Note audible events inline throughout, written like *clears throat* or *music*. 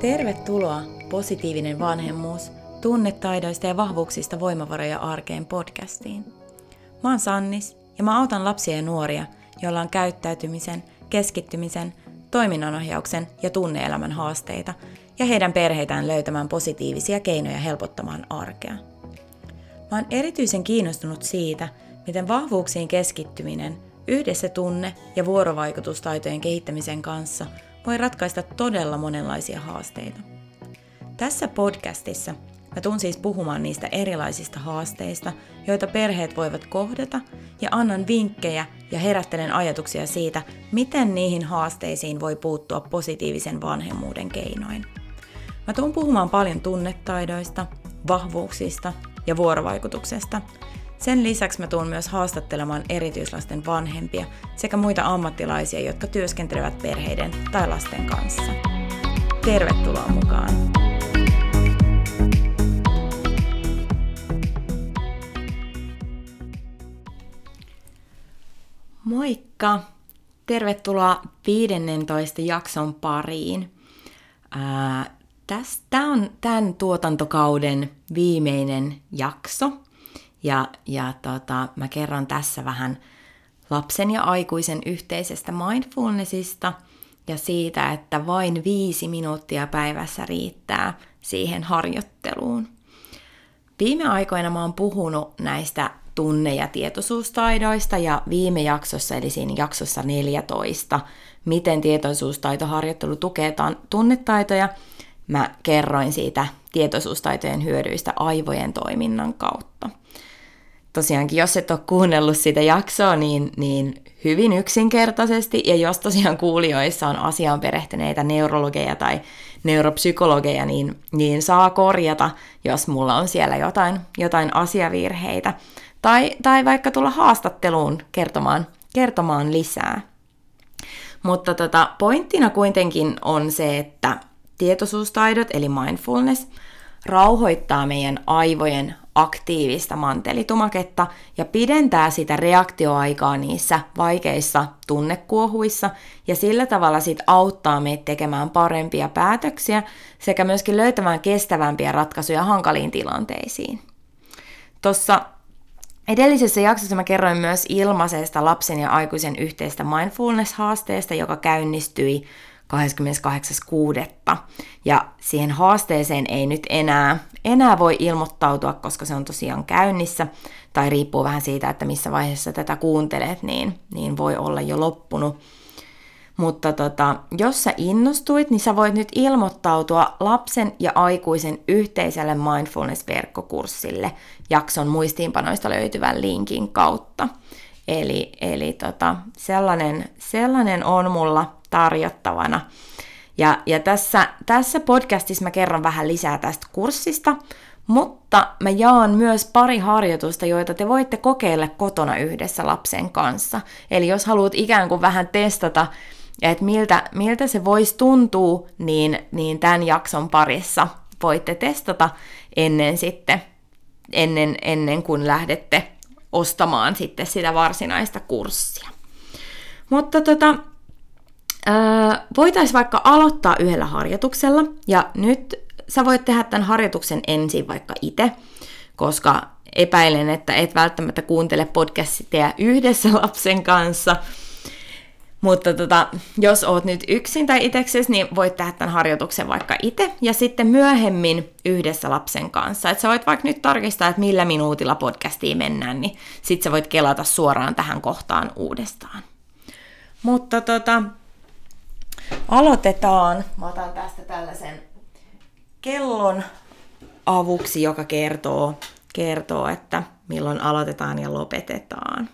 Tervetuloa Positiivinen vanhemmuus, tunnetaidoista ja vahvuuksista voimavaroja arkeen podcastiin. Mä oon Sannis ja mä autan lapsia ja nuoria, joilla on käyttäytymisen, keskittymisen, toiminnanohjauksen ja tunneelämän haasteita ja heidän perheitään löytämään positiivisia keinoja helpottamaan arkea. Mä oon erityisen kiinnostunut siitä, miten vahvuuksiin keskittyminen yhdessä tunne- ja vuorovaikutustaitojen kehittämisen kanssa voi ratkaista todella monenlaisia haasteita. Tässä podcastissa mä tuun siis puhumaan niistä erilaisista haasteista, joita perheet voivat kohdata, ja annan vinkkejä ja herättelen ajatuksia siitä, miten niihin haasteisiin voi puuttua positiivisen vanhemmuuden keinoin. Mä tuun puhumaan paljon tunnetaidoista, vahvuuksista ja vuorovaikutuksesta. Sen lisäksi mä tuun myös haastattelemaan erityislasten vanhempia sekä muita ammattilaisia, jotka työskentelevät perheiden tai lasten kanssa. Tervetuloa mukaan! Moikka! Tervetuloa 15 jakson pariin. Tämä on tämän tuotantokauden viimeinen jakso. Ja, ja tota, mä kerron tässä vähän lapsen ja aikuisen yhteisestä mindfulnessista ja siitä, että vain viisi minuuttia päivässä riittää siihen harjoitteluun. Viime aikoina mä oon puhunut näistä tunne- ja tietoisuustaidoista ja viime jaksossa, eli siinä jaksossa 14, miten tietoisuustaitoharjoittelu tukee tunnetaitoja, mä kerroin siitä tietoisuustaitojen hyödyistä aivojen toiminnan kautta. Tosiaankin, jos et ole kuunnellut sitä jaksoa, niin, niin hyvin yksinkertaisesti, ja jos tosiaan kuulijoissa on asiaan perehtyneitä neurologeja tai neuropsykologeja, niin, niin saa korjata, jos mulla on siellä jotain, jotain asiavirheitä. Tai, tai vaikka tulla haastatteluun kertomaan, kertomaan lisää. Mutta tota, pointtina kuitenkin on se, että tietoisuustaidot eli mindfulness rauhoittaa meidän aivojen aktiivista mantelitumaketta ja pidentää sitä reaktioaikaa niissä vaikeissa tunnekuohuissa ja sillä tavalla sit auttaa meitä tekemään parempia päätöksiä sekä myöskin löytämään kestävämpiä ratkaisuja hankaliin tilanteisiin. Tuossa Edellisessä jaksossa mä kerroin myös ilmaisesta lapsen ja aikuisen yhteistä mindfulness-haasteesta, joka käynnistyi 28.6. Ja siihen haasteeseen ei nyt enää, enää voi ilmoittautua, koska se on tosiaan käynnissä, tai riippuu vähän siitä, että missä vaiheessa tätä kuuntelet, niin, niin voi olla jo loppunut. Mutta tota, jos sä innostuit, niin sä voit nyt ilmoittautua lapsen ja aikuisen yhteiselle mindfulness-verkkokurssille jakson muistiinpanoista löytyvän linkin kautta. Eli, eli tota, sellainen, sellainen on mulla tarjottavana. Ja, ja tässä, tässä podcastissa mä kerron vähän lisää tästä kurssista, mutta mä jaan myös pari harjoitusta, joita te voitte kokeilla kotona yhdessä lapsen kanssa. Eli jos haluat ikään kuin vähän testata, että miltä, miltä se voisi tuntua, niin, niin tämän jakson parissa voitte testata ennen sitten, ennen, ennen kuin lähdette ostamaan sitten sitä varsinaista kurssia. Mutta tota, voitaisiin vaikka aloittaa yhdellä harjoituksella, ja nyt sä voit tehdä tämän harjoituksen ensin vaikka itse, koska epäilen, että et välttämättä kuuntele podcastia yhdessä *laughs* lapsen kanssa, mutta tota, jos oot nyt yksin tai itseksesi, niin voit tehdä tämän harjoituksen vaikka itse ja sitten myöhemmin yhdessä lapsen kanssa. Että sä voit vaikka nyt tarkistaa, että millä minuutilla podcastiin mennään, niin sit sä voit kelata suoraan tähän kohtaan uudestaan. Mutta tota, aloitetaan. Mä otan tästä tällaisen kellon avuksi, joka kertoo, kertoo, että milloin aloitetaan ja lopetetaan.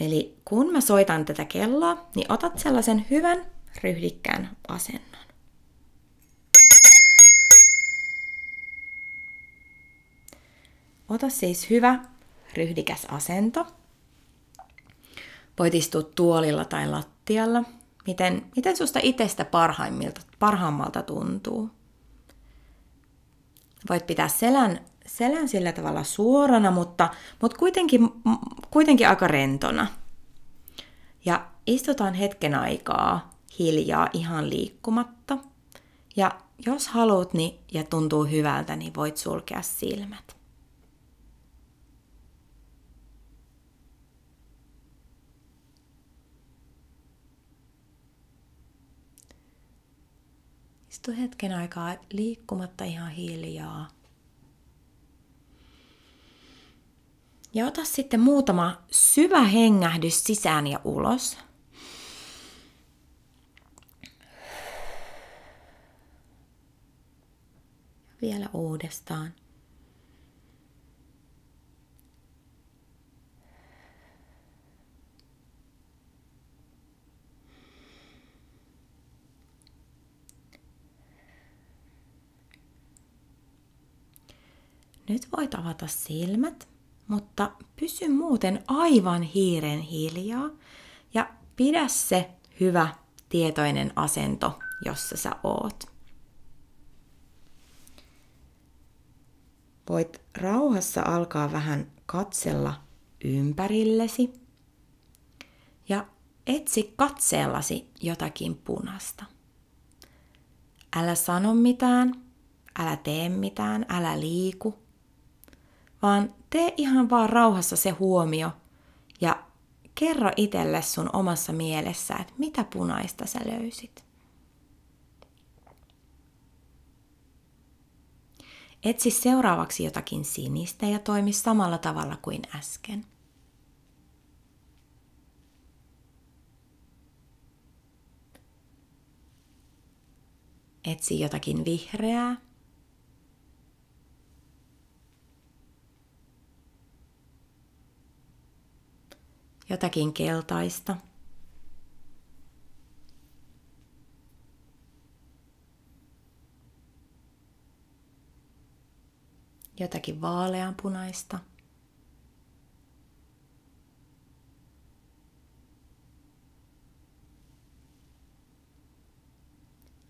Eli kun mä soitan tätä kelloa, niin otat sellaisen hyvän ryhdikkään asennon. Ota siis hyvä ryhdikäs asento. Voit istua tuolilla tai lattialla. Miten, miten susta itsestä parhaimmilta, parhaammalta tuntuu? Voit pitää selän selän sillä tavalla suorana, mutta, mutta kuitenkin, kuitenkin aika rentona. Ja istutaan hetken aikaa hiljaa ihan liikkumatta. Ja jos haluat niin, ja tuntuu hyvältä, niin voit sulkea silmät. Istu hetken aikaa liikkumatta ihan hiljaa. Ja ota sitten muutama syvä hengähdys sisään ja ulos. Vielä uudestaan. Nyt voit avata silmät, mutta pysy muuten aivan hiiren hiljaa ja pidä se hyvä tietoinen asento, jossa sä oot. Voit rauhassa alkaa vähän katsella ympärillesi ja etsi katseellasi jotakin punasta. Älä sano mitään, älä tee mitään, älä liiku, vaan tee ihan vaan rauhassa se huomio ja kerro itselle sun omassa mielessä, että mitä punaista sä löysit. Etsi seuraavaksi jotakin sinistä ja toimi samalla tavalla kuin äsken. Etsi jotakin vihreää jotakin keltaista. Jotakin vaaleanpunaista.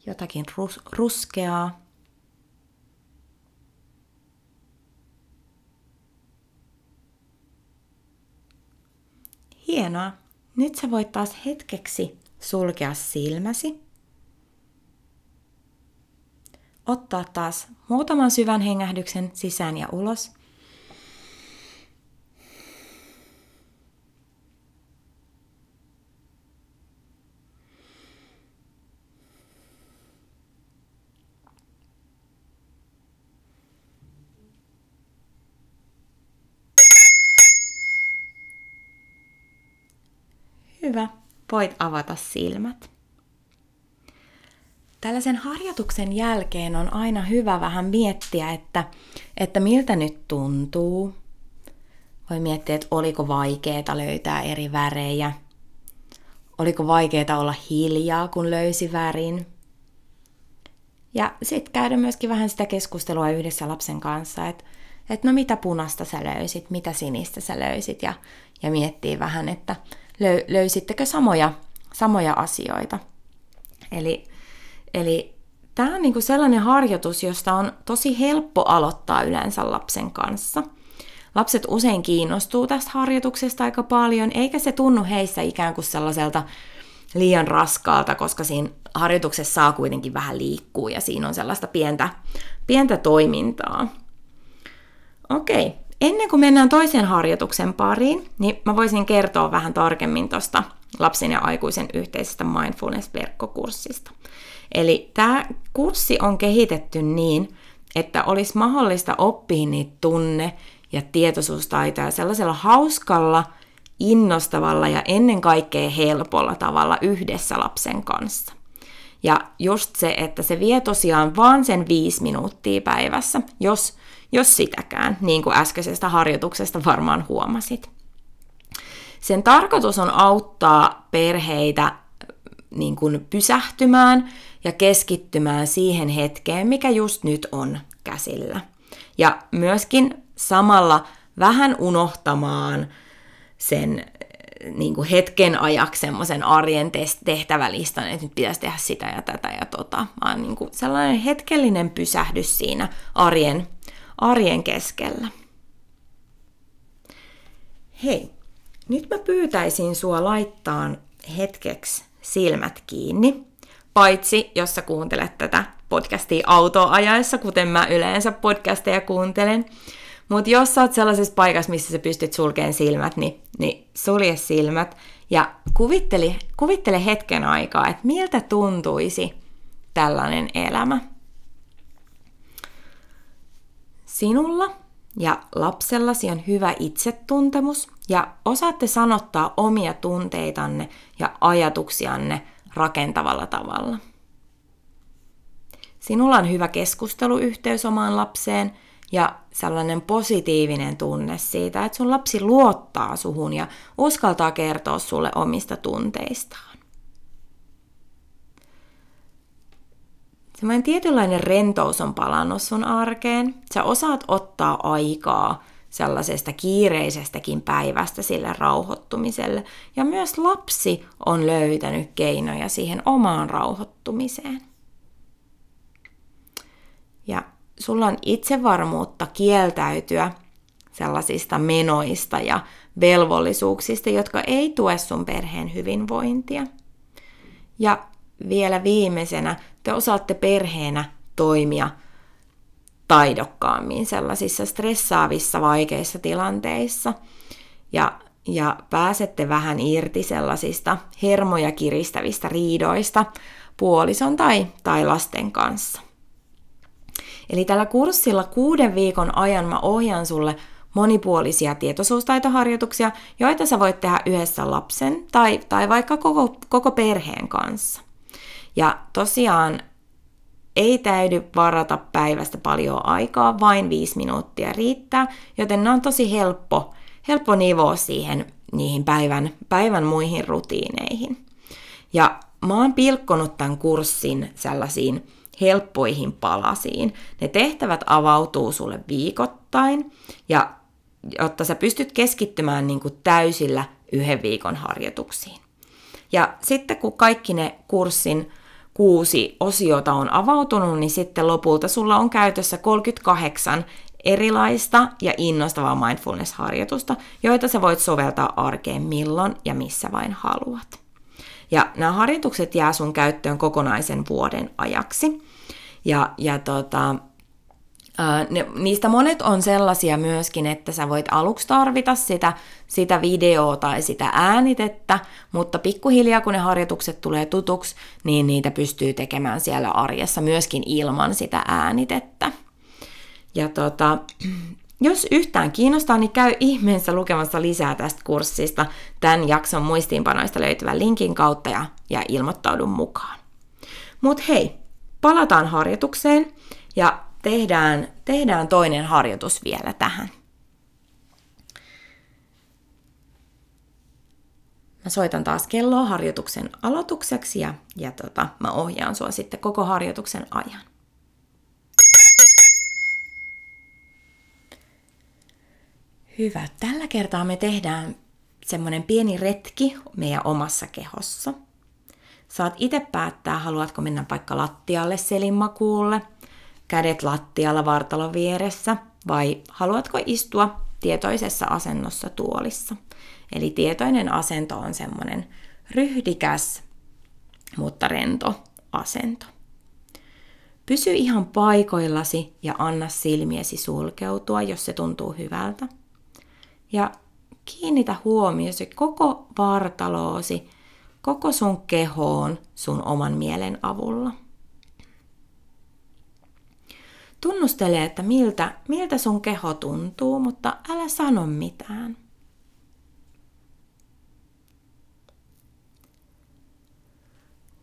Jotakin rus- ruskeaa. Hienoa. Nyt sä voit taas hetkeksi sulkea silmäsi. Ottaa taas muutaman syvän hengähdyksen sisään ja ulos. Hyvä, voit avata silmät. Tällaisen harjoituksen jälkeen on aina hyvä vähän miettiä, että, että miltä nyt tuntuu. Voi miettiä, että oliko vaikeaa löytää eri värejä. Oliko vaikeaa olla hiljaa, kun löysi värin. Ja sitten käydä myöskin vähän sitä keskustelua yhdessä lapsen kanssa, että, että no mitä punasta sä löysit, mitä sinistä sä löysit ja, ja miettii vähän, että löysittekö samoja, samoja asioita. Eli, eli tämä on niinku sellainen harjoitus, josta on tosi helppo aloittaa yleensä lapsen kanssa. Lapset usein kiinnostuu tästä harjoituksesta aika paljon, eikä se tunnu heissä ikään kuin sellaiselta liian raskaalta, koska siinä harjoituksessa saa kuitenkin vähän liikkua ja siinä on sellaista pientä, pientä toimintaa. Okei, Ennen kuin mennään toisen harjoituksen pariin, niin mä voisin kertoa vähän tarkemmin tuosta lapsen ja aikuisen yhteisestä mindfulness-verkkokurssista. Eli tämä kurssi on kehitetty niin, että olisi mahdollista oppia niitä tunne- ja tietoisuustaitoja sellaisella hauskalla, innostavalla ja ennen kaikkea helpolla tavalla yhdessä lapsen kanssa. Ja just se, että se vie tosiaan vaan sen viisi minuuttia päivässä, jos jos sitäkään, niin kuin äskeisestä harjoituksesta varmaan huomasit. Sen tarkoitus on auttaa perheitä niin kuin pysähtymään ja keskittymään siihen hetkeen, mikä just nyt on käsillä. Ja myöskin samalla vähän unohtamaan sen niin kuin hetken ajaksi semmoisen arjen tehtävälistan, että nyt pitäisi tehdä sitä ja tätä ja tota, vaan niin kuin sellainen hetkellinen pysähdys siinä arjen arjen keskellä. Hei, Nyt mä pyytäisin sua laittaa hetkeksi silmät kiinni, paitsi jos sä kuuntelet tätä podcastia autoajaessa, kuten mä yleensä podcasteja kuuntelen. Mutta jos sä oot sellaisessa paikassa, missä sä pystyt sulkeen silmät, niin, niin sulje silmät ja kuvittele, kuvittele hetken aikaa, että miltä tuntuisi tällainen elämä. Sinulla ja lapsellasi on hyvä itsetuntemus ja osaatte sanottaa omia tunteitanne ja ajatuksianne rakentavalla tavalla. Sinulla on hyvä keskusteluyhteys omaan lapseen ja sellainen positiivinen tunne siitä, että sun lapsi luottaa suhun ja uskaltaa kertoa sulle omista tunteistaan. Semmoinen tietynlainen rentous on palannut sun arkeen. Sä osaat ottaa aikaa sellaisesta kiireisestäkin päivästä sille rauhoittumiselle. Ja myös lapsi on löytänyt keinoja siihen omaan rauhoittumiseen. Ja sulla on itsevarmuutta kieltäytyä sellaisista menoista ja velvollisuuksista, jotka ei tue sun perheen hyvinvointia. Ja vielä viimeisenä, te osaatte perheenä toimia taidokkaammin sellaisissa stressaavissa, vaikeissa tilanteissa. Ja, ja pääsette vähän irti sellaisista hermoja kiristävistä riidoista puolison tai, tai lasten kanssa. Eli tällä kurssilla kuuden viikon ajan mä ohjaan sulle monipuolisia tietoisuustaitoharjoituksia, joita sä voit tehdä yhdessä lapsen tai, tai vaikka koko, koko perheen kanssa. Ja tosiaan ei täydy varata päivästä paljon aikaa, vain viisi minuuttia riittää, joten ne on tosi helppo, helppo nivoa siihen niihin päivän, päivän muihin rutiineihin. Ja mä oon pilkkonut tämän kurssin sellaisiin helppoihin palasiin. Ne tehtävät avautuu sulle viikoittain, ja jotta sä pystyt keskittymään niin kuin täysillä yhden viikon harjoituksiin. Ja sitten kun kaikki ne kurssin kuusi osiota on avautunut, niin sitten lopulta sulla on käytössä 38 erilaista ja innostavaa mindfulness-harjoitusta, joita sä voit soveltaa arkeen milloin ja missä vain haluat. Ja nämä harjoitukset jää sun käyttöön kokonaisen vuoden ajaksi. Ja, ja tota, ne, niistä monet on sellaisia myöskin, että sä voit aluksi tarvita sitä, sitä videoa tai sitä äänitettä, mutta pikkuhiljaa kun ne harjoitukset tulee tutuksi, niin niitä pystyy tekemään siellä arjessa myöskin ilman sitä äänitettä. Ja tota, *clears throat* jos yhtään kiinnostaa, niin käy ihmeessä lukemassa lisää tästä kurssista tämän jakson muistiinpanoista löytyvän linkin kautta ja, ja ilmoittaudun mukaan. Mutta hei, palataan harjoitukseen ja tehdään, tehdään toinen harjoitus vielä tähän. Mä soitan taas kelloa harjoituksen aloitukseksi ja, ja tota, mä ohjaan sua sitten koko harjoituksen ajan. Hyvä. Tällä kertaa me tehdään semmoinen pieni retki meidän omassa kehossa. Saat itse päättää, haluatko mennä vaikka lattialle selinmakuulle, kädet lattialla vartalon vieressä, vai haluatko istua tietoisessa asennossa tuolissa. Eli tietoinen asento on semmoinen ryhdikäs, mutta rento asento. Pysy ihan paikoillasi ja anna silmiesi sulkeutua, jos se tuntuu hyvältä. Ja kiinnitä huomiosi koko vartaloosi, koko sun kehoon sun oman mielen avulla. Tunnustele, että miltä, miltä sun keho tuntuu, mutta älä sano mitään.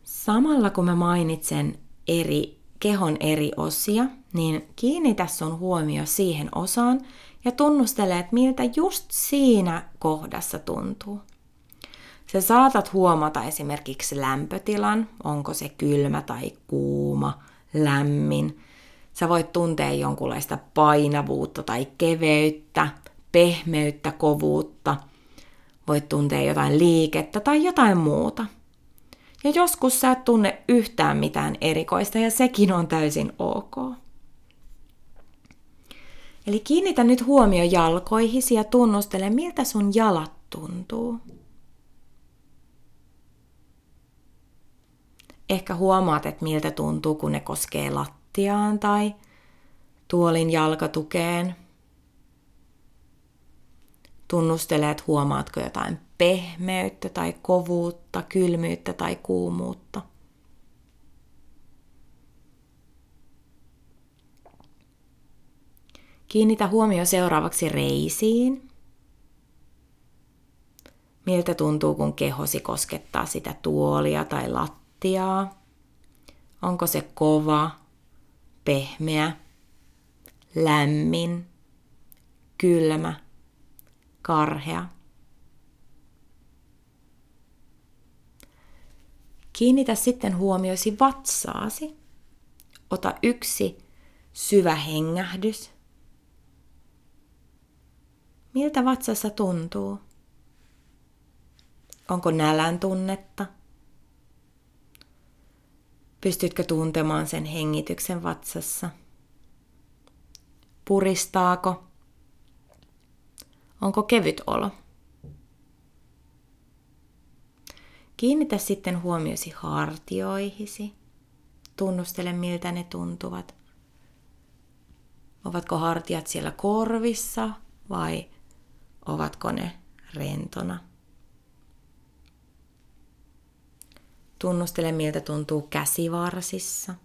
Samalla kun mä mainitsen eri kehon eri osia, niin kiinnitä sun huomio siihen osaan ja tunnustele, että miltä just siinä kohdassa tuntuu. Sä saatat huomata esimerkiksi lämpötilan, onko se kylmä tai kuuma, lämmin. Sä voit tuntea jonkunlaista painavuutta tai keveyttä, pehmeyttä, kovuutta. Voit tuntea jotain liikettä tai jotain muuta. Ja joskus sä et tunne yhtään mitään erikoista ja sekin on täysin ok. Eli kiinnitä nyt huomio jalkoihisi ja tunnustele, miltä sun jalat tuntuu. Ehkä huomaat, että miltä tuntuu, kun ne koskee lattiaan tai tuolin jalkatukeen. Tunnustele, että huomaatko jotain pehmeyttä tai kovuutta, kylmyyttä tai kuumuutta. Kiinnitä huomio seuraavaksi reisiin. Miltä tuntuu, kun kehosi koskettaa sitä tuolia tai lattiaa? Onko se kova, pehmeä, lämmin, kylmä, karhea? Kiinnitä sitten huomioisi vatsaasi. Ota yksi syvä hengähdys. Miltä vatsassa tuntuu? Onko nälän tunnetta? Pystytkö tuntemaan sen hengityksen vatsassa? Puristaako? Onko kevyt olo? Kiinnitä sitten huomiosi hartioihisi. Tunnustele, miltä ne tuntuvat. Ovatko hartiat siellä korvissa vai ovatko ne rentona? Tunnustele, miltä tuntuu käsivarsissa.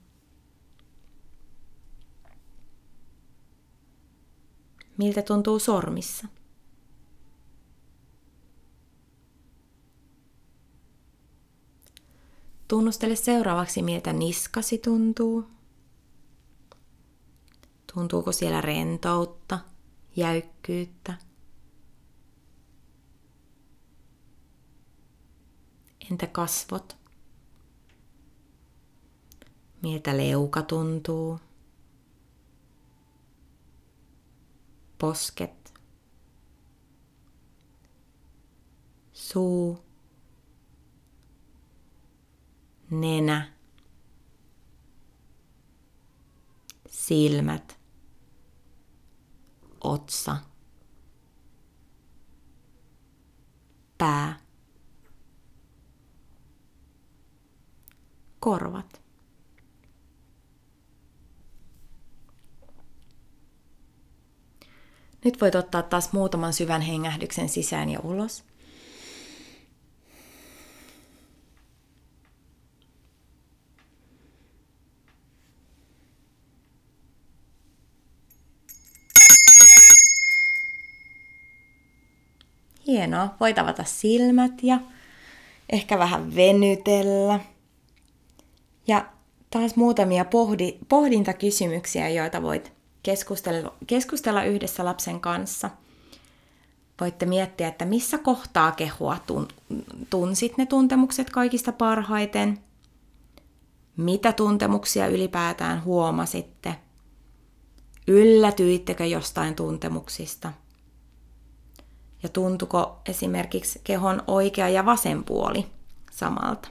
Miltä tuntuu sormissa. Tunnustele seuraavaksi, miltä niskasi tuntuu. Tuntuuko siellä rentoutta, jäykkyyttä? Entä kasvot? Miltä leuka tuntuu? Posket. Suu. nenä, silmät, otsa, pää, korvat. Nyt voit ottaa taas muutaman syvän hengähdyksen sisään ja ulos. Hienoa. Voit avata silmät ja ehkä vähän venytellä. Ja taas muutamia pohdi, pohdintakysymyksiä, joita voit keskustella, keskustella yhdessä lapsen kanssa. Voitte miettiä, että missä kohtaa kehua tun, tunsit ne tuntemukset kaikista parhaiten. Mitä tuntemuksia ylipäätään huomasitte? Yllätyittekö jostain tuntemuksista – ja tuntuko esimerkiksi kehon oikea ja vasen puoli samalta.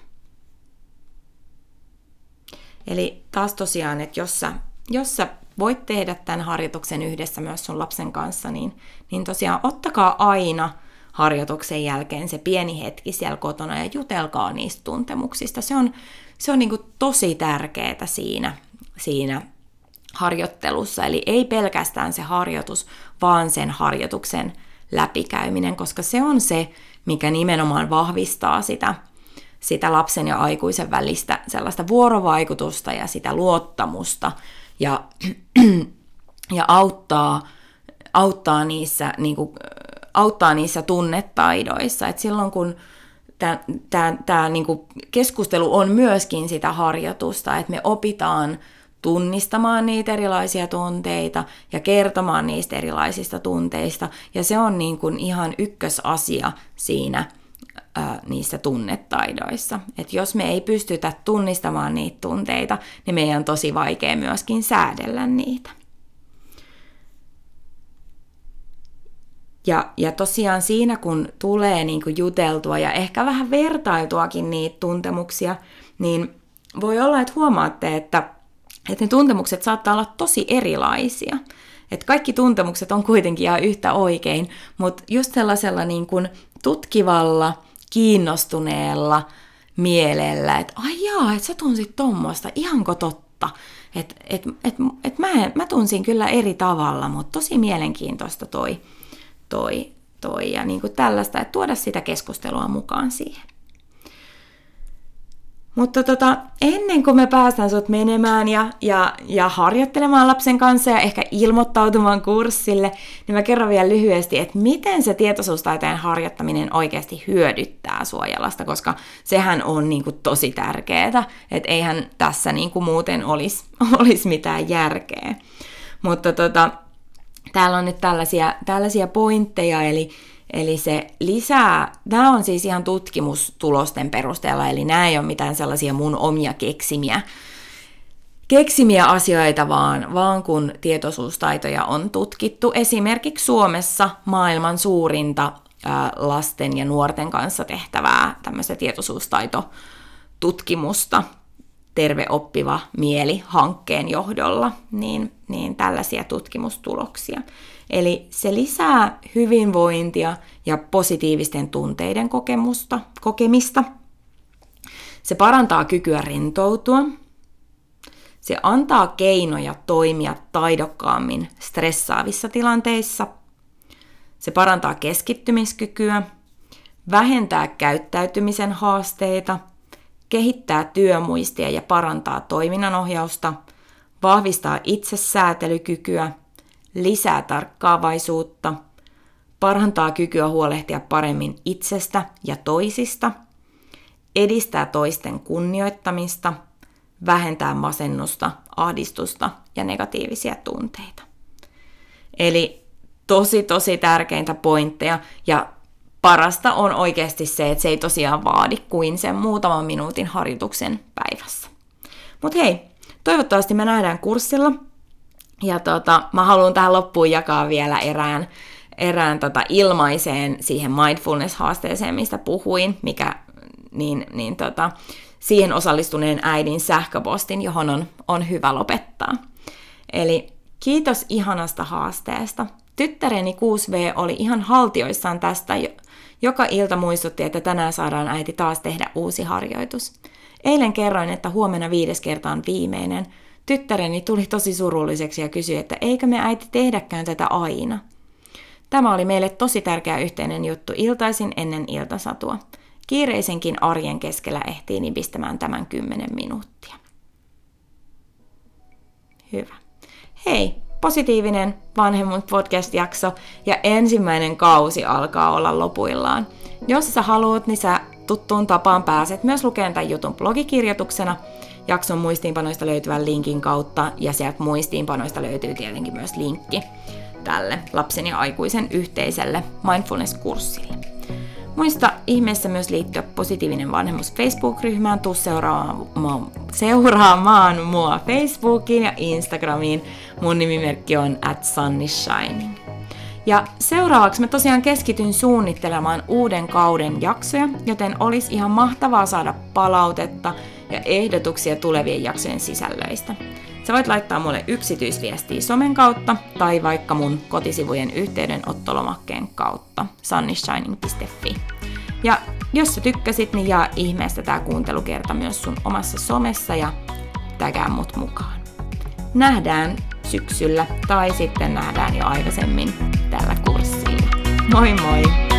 Eli taas tosiaan, että jos sä, jos sä voit tehdä tämän harjoituksen yhdessä myös sun lapsen kanssa, niin, niin tosiaan ottakaa aina harjoituksen jälkeen se pieni hetki siellä kotona ja jutelkaa niistä tuntemuksista. Se on, se on niin tosi tärkeää siinä, siinä harjoittelussa. Eli ei pelkästään se harjoitus, vaan sen harjoituksen läpikäyminen, koska se on se, mikä nimenomaan vahvistaa sitä, sitä lapsen ja aikuisen välistä sellaista vuorovaikutusta ja sitä luottamusta ja, *clears throat* ja auttaa, auttaa, niissä, niin kuin, auttaa niissä tunnetaidoissa. Et silloin kun tämä niin keskustelu on myöskin sitä harjoitusta, että me opitaan tunnistamaan niitä erilaisia tunteita ja kertomaan niistä erilaisista tunteista. Ja se on niin kuin ihan ykkösasia siinä ää, niissä tunnetaidoissa. Et jos me ei pystytä tunnistamaan niitä tunteita, niin meidän on tosi vaikea myöskin säädellä niitä. Ja, ja tosiaan siinä, kun tulee niin kuin juteltua ja ehkä vähän vertailtuakin niitä tuntemuksia, niin voi olla, että huomaatte, että että ne tuntemukset saattaa olla tosi erilaisia. Että kaikki tuntemukset on kuitenkin ihan yhtä oikein, mutta just sellaisella niin kuin tutkivalla, kiinnostuneella mielellä, että ai jaa, että sä tunsit tommoista, ihanko totta? Että et, et, et mä, mä tunsin kyllä eri tavalla, mutta tosi mielenkiintoista toi, toi, toi ja niin kuin tällaista, että tuoda sitä keskustelua mukaan siihen. Mutta tota, ennen kuin me päästään sut menemään ja, ja, ja harjoittelemaan lapsen kanssa ja ehkä ilmoittautumaan kurssille, niin mä kerron vielä lyhyesti, että miten se tietoisuustaiteen harjoittaminen oikeasti hyödyttää suojalasta, koska sehän on niin kuin tosi tärkeää, että eihän tässä niin kuin muuten olisi, *laughs* olisi mitään järkeä. Mutta tota, täällä on nyt tällaisia, tällaisia pointteja, eli Eli se lisää, nämä on siis ihan tutkimustulosten perusteella, eli nämä ei ole mitään sellaisia mun omia keksimiä, keksimiä asioita, vaan, vaan kun tietoisuustaitoja on tutkittu. Esimerkiksi Suomessa maailman suurinta ää, lasten ja nuorten kanssa tehtävää tämmöistä tietoisuustaitotutkimusta Terve oppiva mieli hankkeen johdolla, niin, niin tällaisia tutkimustuloksia. Eli se lisää hyvinvointia ja positiivisten tunteiden kokemusta, kokemista. Se parantaa kykyä rentoutua. Se antaa keinoja toimia taidokkaammin stressaavissa tilanteissa. Se parantaa keskittymiskykyä, vähentää käyttäytymisen haasteita, kehittää työmuistia ja parantaa toiminnanohjausta, vahvistaa itsesäätelykykyä – lisää tarkkaavaisuutta, parantaa kykyä huolehtia paremmin itsestä ja toisista, edistää toisten kunnioittamista, vähentää masennusta, ahdistusta ja negatiivisia tunteita. Eli tosi tosi tärkeintä pointteja ja parasta on oikeasti se, että se ei tosiaan vaadi kuin sen muutaman minuutin harjoituksen päivässä. Mutta hei, toivottavasti me nähdään kurssilla ja tota, mä haluan tähän loppuun jakaa vielä erään, erään tota ilmaiseen siihen mindfulness-haasteeseen, mistä puhuin, mikä niin, niin tota, siihen osallistuneen äidin sähköpostin, johon on, on hyvä lopettaa. Eli kiitos ihanasta haasteesta. Tyttäreni 6V oli ihan haltioissaan tästä. Joka ilta muistutti, että tänään saadaan äiti taas tehdä uusi harjoitus. Eilen kerroin, että huomenna viides kerta on viimeinen – Tyttäreni tuli tosi surulliseksi ja kysyi, että eikö me äiti tehdäkään tätä aina. Tämä oli meille tosi tärkeä yhteinen juttu iltaisin ennen iltasatua. Kiireisenkin arjen keskellä ehtii nipistämään tämän 10 minuuttia. Hyvä. Hei, positiivinen vanhemmuus podcast-jakso ja ensimmäinen kausi alkaa olla lopuillaan. Jos sä haluat, niin sä tuttuun tapaan pääset myös lukemaan tämän jutun blogikirjoituksena – jakson muistiinpanoista löytyvän linkin kautta, ja sieltä muistiinpanoista löytyy tietenkin myös linkki tälle lapsen ja aikuisen yhteiselle mindfulness-kurssille. Muista ihmeessä myös liittyä positiivinen vanhemmus Facebook-ryhmään, tuu seuraamaan, seuraamaan mua Facebookiin ja Instagramiin. Mun nimimerkki on at sunnyshining. Ja seuraavaksi mä tosiaan keskityn suunnittelemaan uuden kauden jaksoja, joten olisi ihan mahtavaa saada palautetta ja ehdotuksia tulevien jaksojen sisällöistä. Sä voit laittaa mulle yksityisviestiä somen kautta tai vaikka mun kotisivujen yhteydenottolomakkeen kautta sunnyshining.fi. Ja jos sä tykkäsit, niin jaa ihmeestä tää kuuntelukerta myös sun omassa somessa ja tägää mut mukaan. Nähdään syksyllä tai sitten nähdään jo aikaisemmin tällä kurssilla. Moi moi!